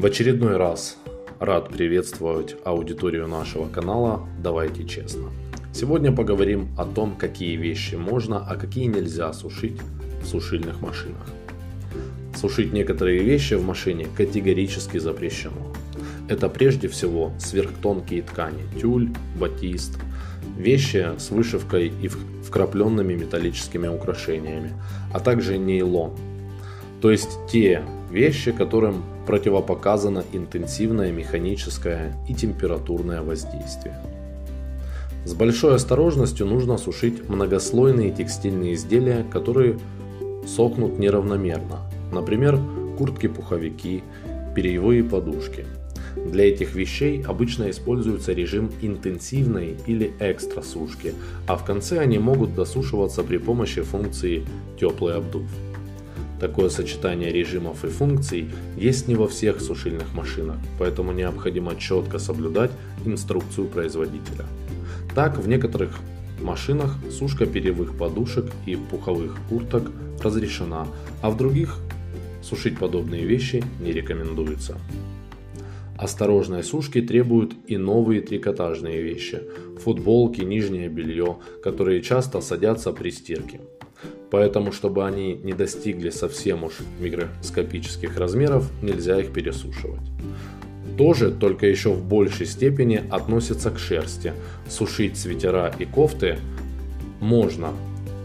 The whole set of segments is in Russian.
В очередной раз рад приветствовать аудиторию нашего канала «Давайте честно». Сегодня поговорим о том, какие вещи можно, а какие нельзя сушить в сушильных машинах. Сушить некоторые вещи в машине категорически запрещено. Это прежде всего сверхтонкие ткани, тюль, батист, вещи с вышивкой и вкрапленными металлическими украшениями, а также нейлон. То есть те вещи, которым противопоказано интенсивное механическое и температурное воздействие. С большой осторожностью нужно сушить многослойные текстильные изделия, которые сохнут неравномерно, например, куртки-пуховики, перьевые подушки. Для этих вещей обычно используется режим интенсивной или экстра сушки, а в конце они могут досушиваться при помощи функции теплый обдув. Такое сочетание режимов и функций есть не во всех сушильных машинах, поэтому необходимо четко соблюдать инструкцию производителя. Так, в некоторых машинах сушка перьевых подушек и пуховых курток разрешена, а в других сушить подобные вещи не рекомендуется. Осторожной сушки требуют и новые трикотажные вещи – футболки, нижнее белье, которые часто садятся при стирке. Поэтому, чтобы они не достигли совсем уж микроскопических размеров, нельзя их пересушивать. Тоже, только еще в большей степени относится к шерсти. Сушить свитера и кофты можно,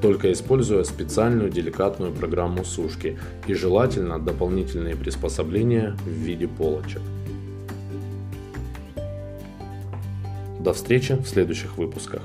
только используя специальную деликатную программу сушки и желательно дополнительные приспособления в виде полочек. До встречи в следующих выпусках.